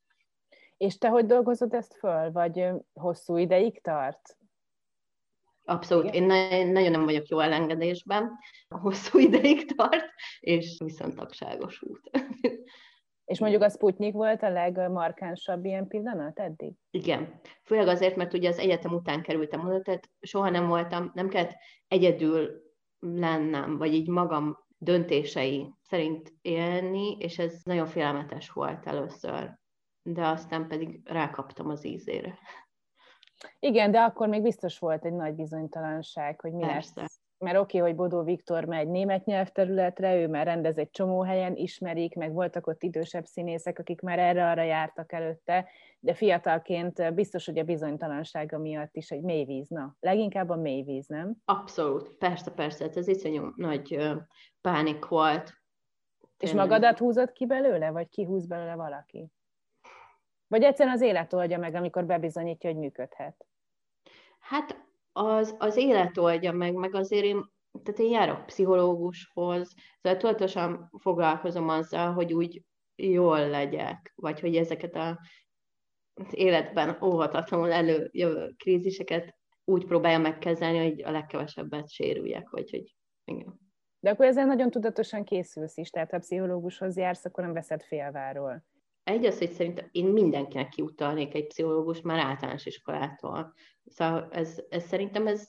És te hogy dolgozod ezt föl? Vagy hosszú ideig tart? Abszolút. Én nagyon nem vagyok jó elengedésben. Hosszú ideig tart, és viszont tagságos út. És mondjuk a Sputnik volt a legmarkánsabb ilyen pillanat eddig? Igen. Főleg azért, mert ugye az egyetem után kerültem oda, tehát soha nem voltam, nem kellett egyedül lennem, vagy így magam döntései szerint élni, és ez nagyon félelmetes volt először. De aztán pedig rákaptam az ízére. Igen, de akkor még biztos volt egy nagy bizonytalanság, hogy mi lesz mert oké, okay, hogy Bodó Viktor megy német nyelvterületre, ő már rendez egy csomó helyen, ismerik, meg voltak ott idősebb színészek, akik már erre-arra jártak előtte, de fiatalként biztos, hogy a bizonytalansága miatt is egy mély víz, na, leginkább a mély víz, nem? Abszolút, persze, persze, hát ez iszonyú nagy pánik volt. És magadat húzott ki belőle, vagy kihúz belőle valaki? Vagy egyszerűen az élet oldja meg, amikor bebizonyítja, hogy működhet? Hát az, az élet oldja meg, meg azért én, tehát én járok pszichológushoz, szóval tudatosan foglalkozom azzal, hogy úgy jól legyek, vagy hogy ezeket a, az életben óhatatlanul előjövő kríziseket úgy próbálja megkezelni, hogy a legkevesebbet sérüljek, vagy hogy igen. De akkor ezzel nagyon tudatosan készülsz is, tehát ha pszichológushoz jársz, akkor nem veszed félváról. Egy az, hogy szerintem én mindenkinek kiutalnék egy pszichológus már általános iskolától. Szóval ez, ez szerintem ez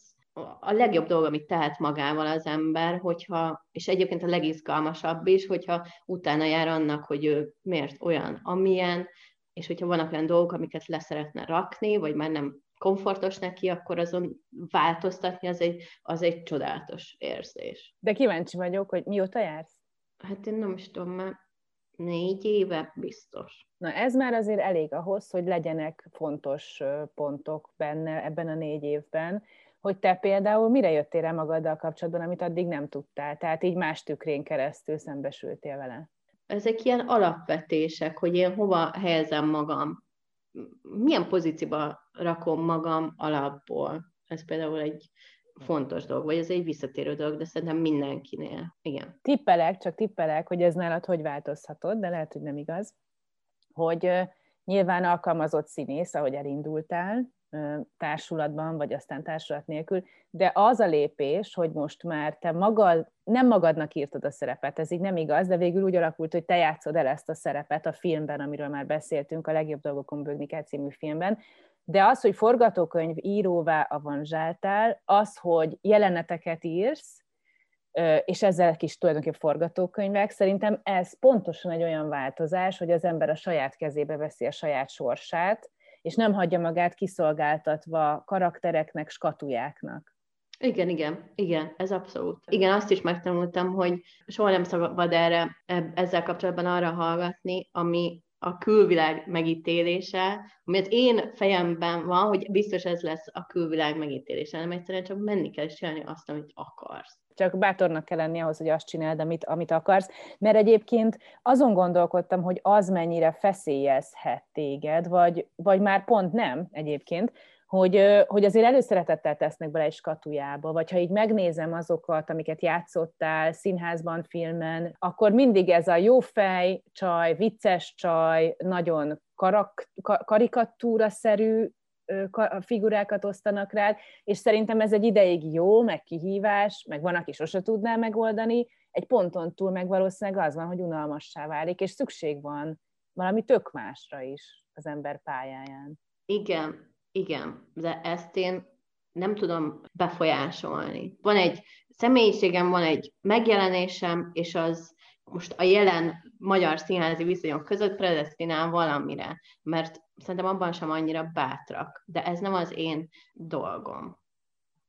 a legjobb dolog, amit tehet magával az ember, hogyha, és egyébként a legizgalmasabb is, hogyha utána jár annak, hogy ő miért olyan, amilyen, és hogyha vannak olyan dolgok, amiket leszeretne rakni, vagy már nem komfortos neki, akkor azon változtatni az egy, az egy csodálatos érzés. De kíváncsi vagyok, hogy mióta jársz? Hát én nem is tudom, mert négy éve biztos. Na ez már azért elég ahhoz, hogy legyenek fontos pontok benne ebben a négy évben, hogy te például mire jöttél el magaddal kapcsolatban, amit addig nem tudtál, tehát így más tükrén keresztül szembesültél vele. Ezek ilyen alapvetések, hogy én hova helyezem magam, milyen pozícióba rakom magam alapból. Ez például egy fontos dolog, vagy ez egy visszatérő dolog, de szerintem mindenkinél. Igen. Tippelek, csak tippelek, hogy ez nálad hogy változhatott, de lehet, hogy nem igaz, hogy nyilván alkalmazott színész, ahogy elindultál, társulatban, vagy aztán társulat nélkül, de az a lépés, hogy most már te magad, nem magadnak írtad a szerepet, ez így nem igaz, de végül úgy alakult, hogy te játszod el ezt a szerepet a filmben, amiről már beszéltünk, a Legjobb dolgokon bőgni című filmben, de az, hogy forgatókönyv íróvá avanzsáltál, az, hogy jeleneteket írsz, és ezzel is tulajdonképpen forgatókönyvek, szerintem ez pontosan egy olyan változás, hogy az ember a saját kezébe veszi a saját sorsát, és nem hagyja magát kiszolgáltatva karaktereknek, skatujáknak. Igen, igen, igen, ez abszolút. Igen, azt is megtanultam, hogy soha nem szabad erre ezzel kapcsolatban arra hallgatni, ami a külvilág megítélése, amit én fejemben van, hogy biztos ez lesz a külvilág megítélése, nem egyszerűen csak menni kell és csinálni azt, amit akarsz. Csak bátornak kell lenni ahhoz, hogy azt csináld, amit, amit akarsz, mert egyébként azon gondolkodtam, hogy az mennyire feszélyezhet téged, vagy, vagy már pont nem egyébként, hogy, hogy azért előszeretettel tesznek bele egy skatujába, vagy ha így megnézem azokat, amiket játszottál színházban, filmen, akkor mindig ez a jó fej, csaj, vicces csaj, nagyon karak, karikatúra-szerű figurákat osztanak rád, és szerintem ez egy ideig jó, meg kihívás, meg van, aki sose tudná megoldani, egy ponton túl meg valószínűleg az van, hogy unalmassá válik, és szükség van valami tök másra is az ember pályáján. Igen, igen, de ezt én nem tudom befolyásolni. Van egy személyiségem, van egy megjelenésem, és az most a jelen magyar színházi viszonyok között predestinál valamire, mert szerintem abban sem annyira bátrak, de ez nem az én dolgom.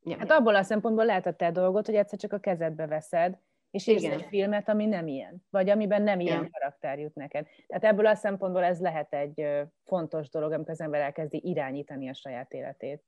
Ja. Hát abból a szempontból lehet a te dolgot, hogy egyszer csak a kezedbe veszed, és írsz egy filmet, ami nem ilyen, vagy amiben nem ilyen Igen. karakter jut neked. Tehát ebből a szempontból ez lehet egy fontos dolog, amikor az ember elkezdi irányítani a saját életét.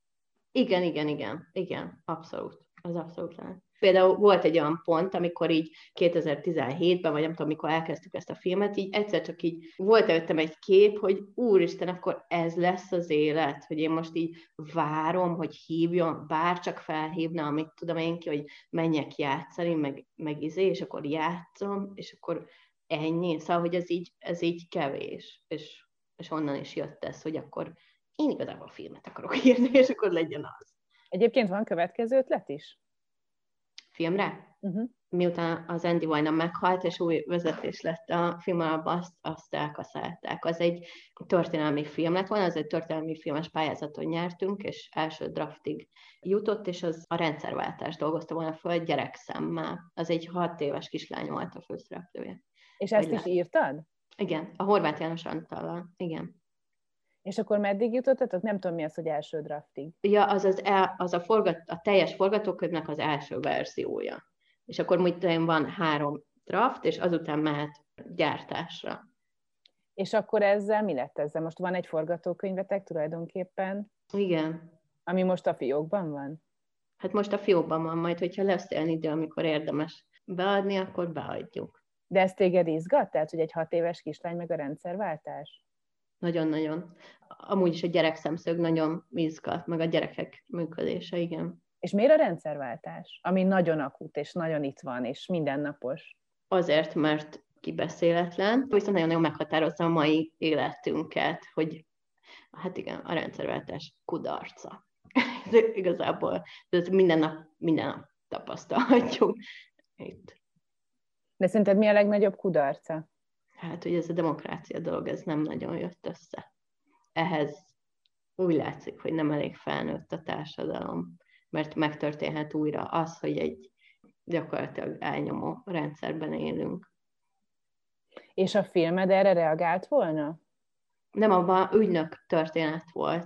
Igen, igen, igen, igen, abszolút. Az abszolút lehet. Például volt egy olyan pont, amikor így 2017-ben, vagy nem tudom, amikor elkezdtük ezt a filmet, így egyszer csak így volt előttem egy kép, hogy úristen, akkor ez lesz az élet, hogy én most így várom, hogy hívjon, bárcsak felhívna, amit tudom én ki, hogy menjek játszani, meg, meg izé, és akkor játszom, és akkor ennyi. Szóval, hogy ez így, ez így kevés, és, és onnan is jött ez, hogy akkor én igazából filmet akarok írni, és akkor legyen az. Egyébként van következő ötlet is? Filmre. Uh-huh. Miután az Andy Wynan meghalt, és új vezetés lett a film azt, azt elkaszálták. Az egy történelmi film lett volna, az egy történelmi filmes pályázaton nyertünk, és első draftig jutott, és az a rendszerváltást dolgozta volna fel egy gyerekszemmel. Az egy hat éves kislány volt a főszereplője. És ezt Vagy is lett. írtad? Igen, a Horváth János Antallal, igen. És akkor meddig jutottatok? Nem tudom, mi az, hogy első draftig. Ja, az, az, el, az a, forgat, a teljes forgatókönyvnek az első verziója. És akkor úgy van három draft, és azután mehet gyártásra. És akkor ezzel mi lett ezzel? Most van egy forgatókönyvetek tulajdonképpen? Igen. Ami most a fiókban van? Hát most a fiókban van, majd hogyha lesz olyan idő, amikor érdemes beadni, akkor beadjuk. De ez téged izgat? Tehát, hogy egy hat éves kislány meg a rendszerváltás? Nagyon-nagyon. Amúgy is a gyerek szemszög nagyon izgat, meg a gyerekek működése, igen. És miért a rendszerváltás, ami nagyon akut, és nagyon itt van, és mindennapos? Azért, mert kibeszéletlen, viszont nagyon-nagyon meghatározza a mai életünket, hogy hát igen, a rendszerváltás kudarca. De igazából ez minden nap, minden nap tapasztalhatjuk itt. De szerinted mi a legnagyobb kudarca? Hát hogy ez a demokrácia dolog, ez nem nagyon jött össze. Ehhez úgy látszik, hogy nem elég felnőtt a társadalom, mert megtörténhet újra az, hogy egy gyakorlatilag elnyomó rendszerben élünk. És a filmed erre reagált volna? Nem, abban ügynök történet volt.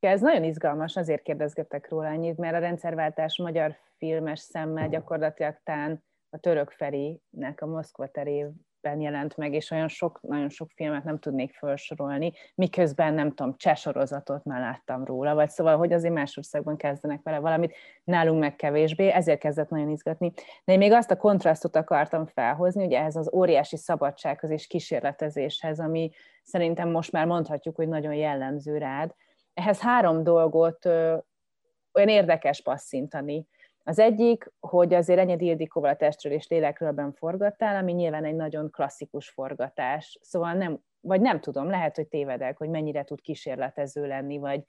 Ez nagyon izgalmas, azért kérdezgetek róla ennyit, mert a rendszerváltás magyar filmes szemmel gyakorlatilag tán a török Ferinek a Moszkva terév ben jelent meg, és olyan sok, nagyon sok filmet nem tudnék felsorolni, miközben nem tudom, cseh sorozatot már láttam róla, vagy szóval, hogy azért más országban kezdenek vele valamit, nálunk meg kevésbé, ezért kezdett nagyon izgatni. De én még azt a kontrasztot akartam felhozni, ugye ehhez az óriási szabadsághoz és kísérletezéshez, ami szerintem most már mondhatjuk, hogy nagyon jellemző rád. Ehhez három dolgot olyan érdekes passzintani. Az egyik, hogy azért Enyedi Ildikóval a testről és lélekről forgattál, ami nyilván egy nagyon klasszikus forgatás, szóval nem, vagy nem tudom, lehet, hogy tévedek, hogy mennyire tud kísérletező lenni, vagy,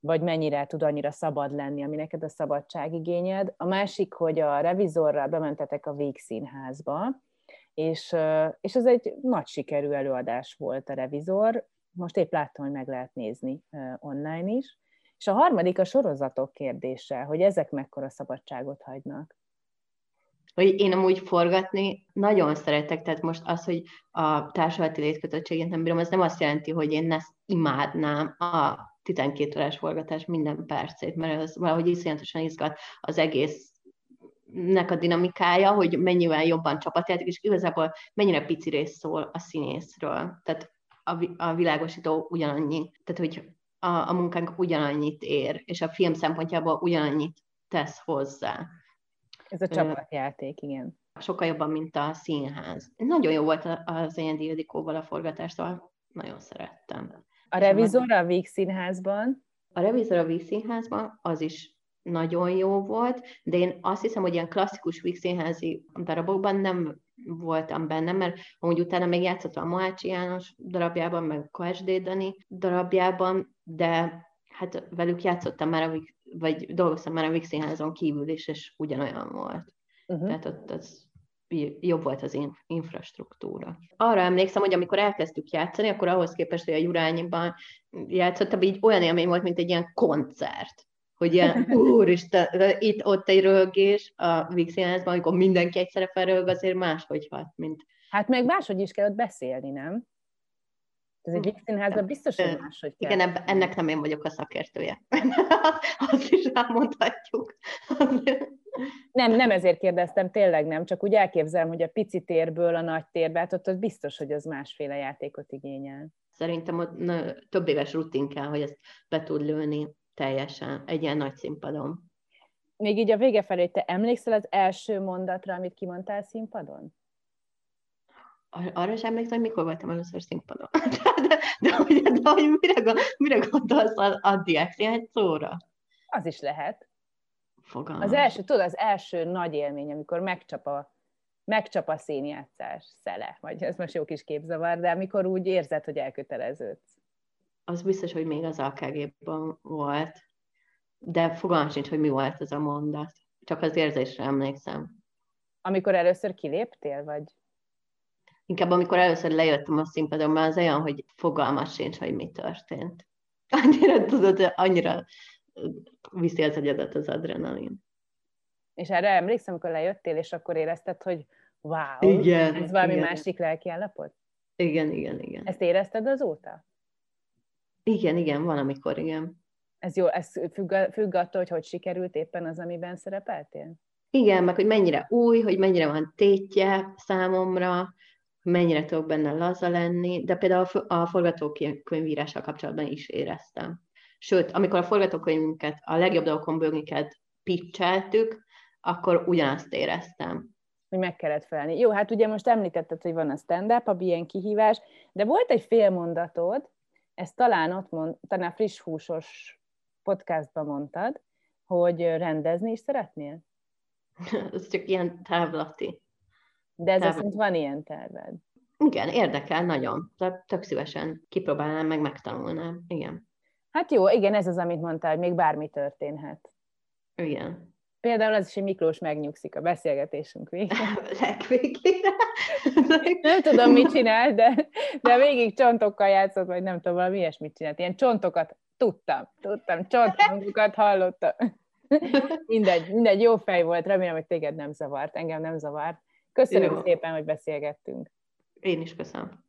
vagy mennyire tud annyira szabad lenni, ami neked a szabadságigényed. A másik, hogy a revizorral bementetek a Végszínházba, és, és ez egy nagy sikerű előadás volt a revizor. Most épp láttam, hogy meg lehet nézni online is. És a harmadik a sorozatok kérdése, hogy ezek mekkora szabadságot hagynak. Hogy én amúgy forgatni nagyon szeretek, tehát most az, hogy a társadalmi létkötöttségét nem bírom, az nem azt jelenti, hogy én ezt imádnám a 12 órás forgatás minden percét, mert az valahogy iszonyatosan izgat az egész nek a dinamikája, hogy mennyivel jobban csapatjáték, és igazából mennyire pici rész szól a színészről. Tehát a, a világosító ugyanannyi. Tehát, hogy a, a munkánk ugyanannyit ér, és a film szempontjából ugyanannyit tesz hozzá. Ez a csapatjáték, igen. Sokkal jobban, mint a színház. Nagyon jó volt az én Ildikóval a forgatás, szóval nagyon szerettem. A revizor a Víg Színházban? A revizor a Víg Színházban az is nagyon jó volt, de én azt hiszem, hogy ilyen klasszikus Víg Színházi darabokban nem voltam benne, mert amúgy utána még játszottam a Mohácsi János darabjában, meg Kovács Dani darabjában, de hát velük játszottam már, a, vagy dolgoztam már a Vix Színházon kívül is, és ugyanolyan volt. Uh-huh. Tehát ott az jobb volt az infrastruktúra. Arra emlékszem, hogy amikor elkezdtük játszani, akkor ahhoz képest, hogy a Jurányiban játszottam, így olyan élmény volt, mint egy ilyen koncert hogy ilyen, úristen, itt ott egy röhögés a Vix amikor mindenki egyszerre felröhög, azért máshogy hat, mint... Hát meg máshogy is kell ott beszélni, nem? Ez egy színházban biztos, hogy máshogy kell. Igen, ennek nem én vagyok a szakértője. Azt is elmondhatjuk. Nem, nem ezért kérdeztem, tényleg nem, csak úgy elképzelem, hogy a pici térből a nagy térbe, hát ott az biztos, hogy az másféle játékot igényel. Szerintem ott na, több éves rutin kell, hogy ezt be tud lőni teljesen egy ilyen nagy színpadon. Még így a vége felé, te emlékszel az első mondatra, amit kimondtál színpadon? arra sem emlékszem, hogy mikor voltam először színpadon. De, de, de, de, de, hogy mire, mire gondolsz a, a egy szóra? Az is lehet. Fogalmas. Az első, tudod, az első nagy élmény, amikor megcsap a, megcsap a színjátszás szele, vagy ez most jó kis képzavar, de amikor úgy érzed, hogy elköteleződsz. Az biztos, hogy még az AKG-ban volt, de fogalmam sincs, hogy mi volt ez a mondat. Csak az érzésre emlékszem. Amikor először kiléptél, vagy? Inkább amikor először lejöttem a színpadon, mert az olyan, hogy fogalmas sincs, hogy mi történt. Annyira tudod, annyira viszi az agyadat az adrenalin. És erre emlékszem, amikor lejöttél, és akkor érezted, hogy wow, igen, ez valami igen. másik lelki állapot? Igen, igen, igen. Ezt érezted azóta? Igen, igen, van, amikor igen. Ez jó, ez függ, függ attól, hogy hogy sikerült éppen az, amiben szerepeltél? Igen, meg hogy mennyire új, hogy mennyire van tétje számomra, mennyire tudok benne laza lenni, de például a forgatókönyvírással kapcsolatban is éreztem. Sőt, amikor a forgatókönyvünket, a legjobb dolgokon bőgniket pitcheltük, akkor ugyanazt éreztem. Hogy meg kellett felelni. Jó, hát ugye most említetted, hogy van a stand-up, a ilyen kihívás, de volt egy félmondatod, ezt talán ott mond, talán friss húsos podcastban mondtad, hogy rendezni is szeretnél? Ez csak ilyen távlati. De ez szerint van ilyen terved? Igen, érdekel nagyon. De tök szívesen kipróbálnám, meg megtanulnám. Igen. Hát jó, igen, ez az, amit mondtál, hogy még bármi történhet. Igen. Például az is, hogy Miklós megnyugszik a beszélgetésünk végén. Legvégére. nem tudom, mit csinál, de, de végig csontokkal játszott, vagy nem tudom, valami ilyesmit csinált. Ilyen csontokat tudtam, tudtam, csonthangokat hallottam. mindegy, mindegy, jó fej volt, remélem, hogy téged nem zavart, engem nem zavart. Köszönöm Jó. szépen, hogy beszélgettünk. Én is köszönöm.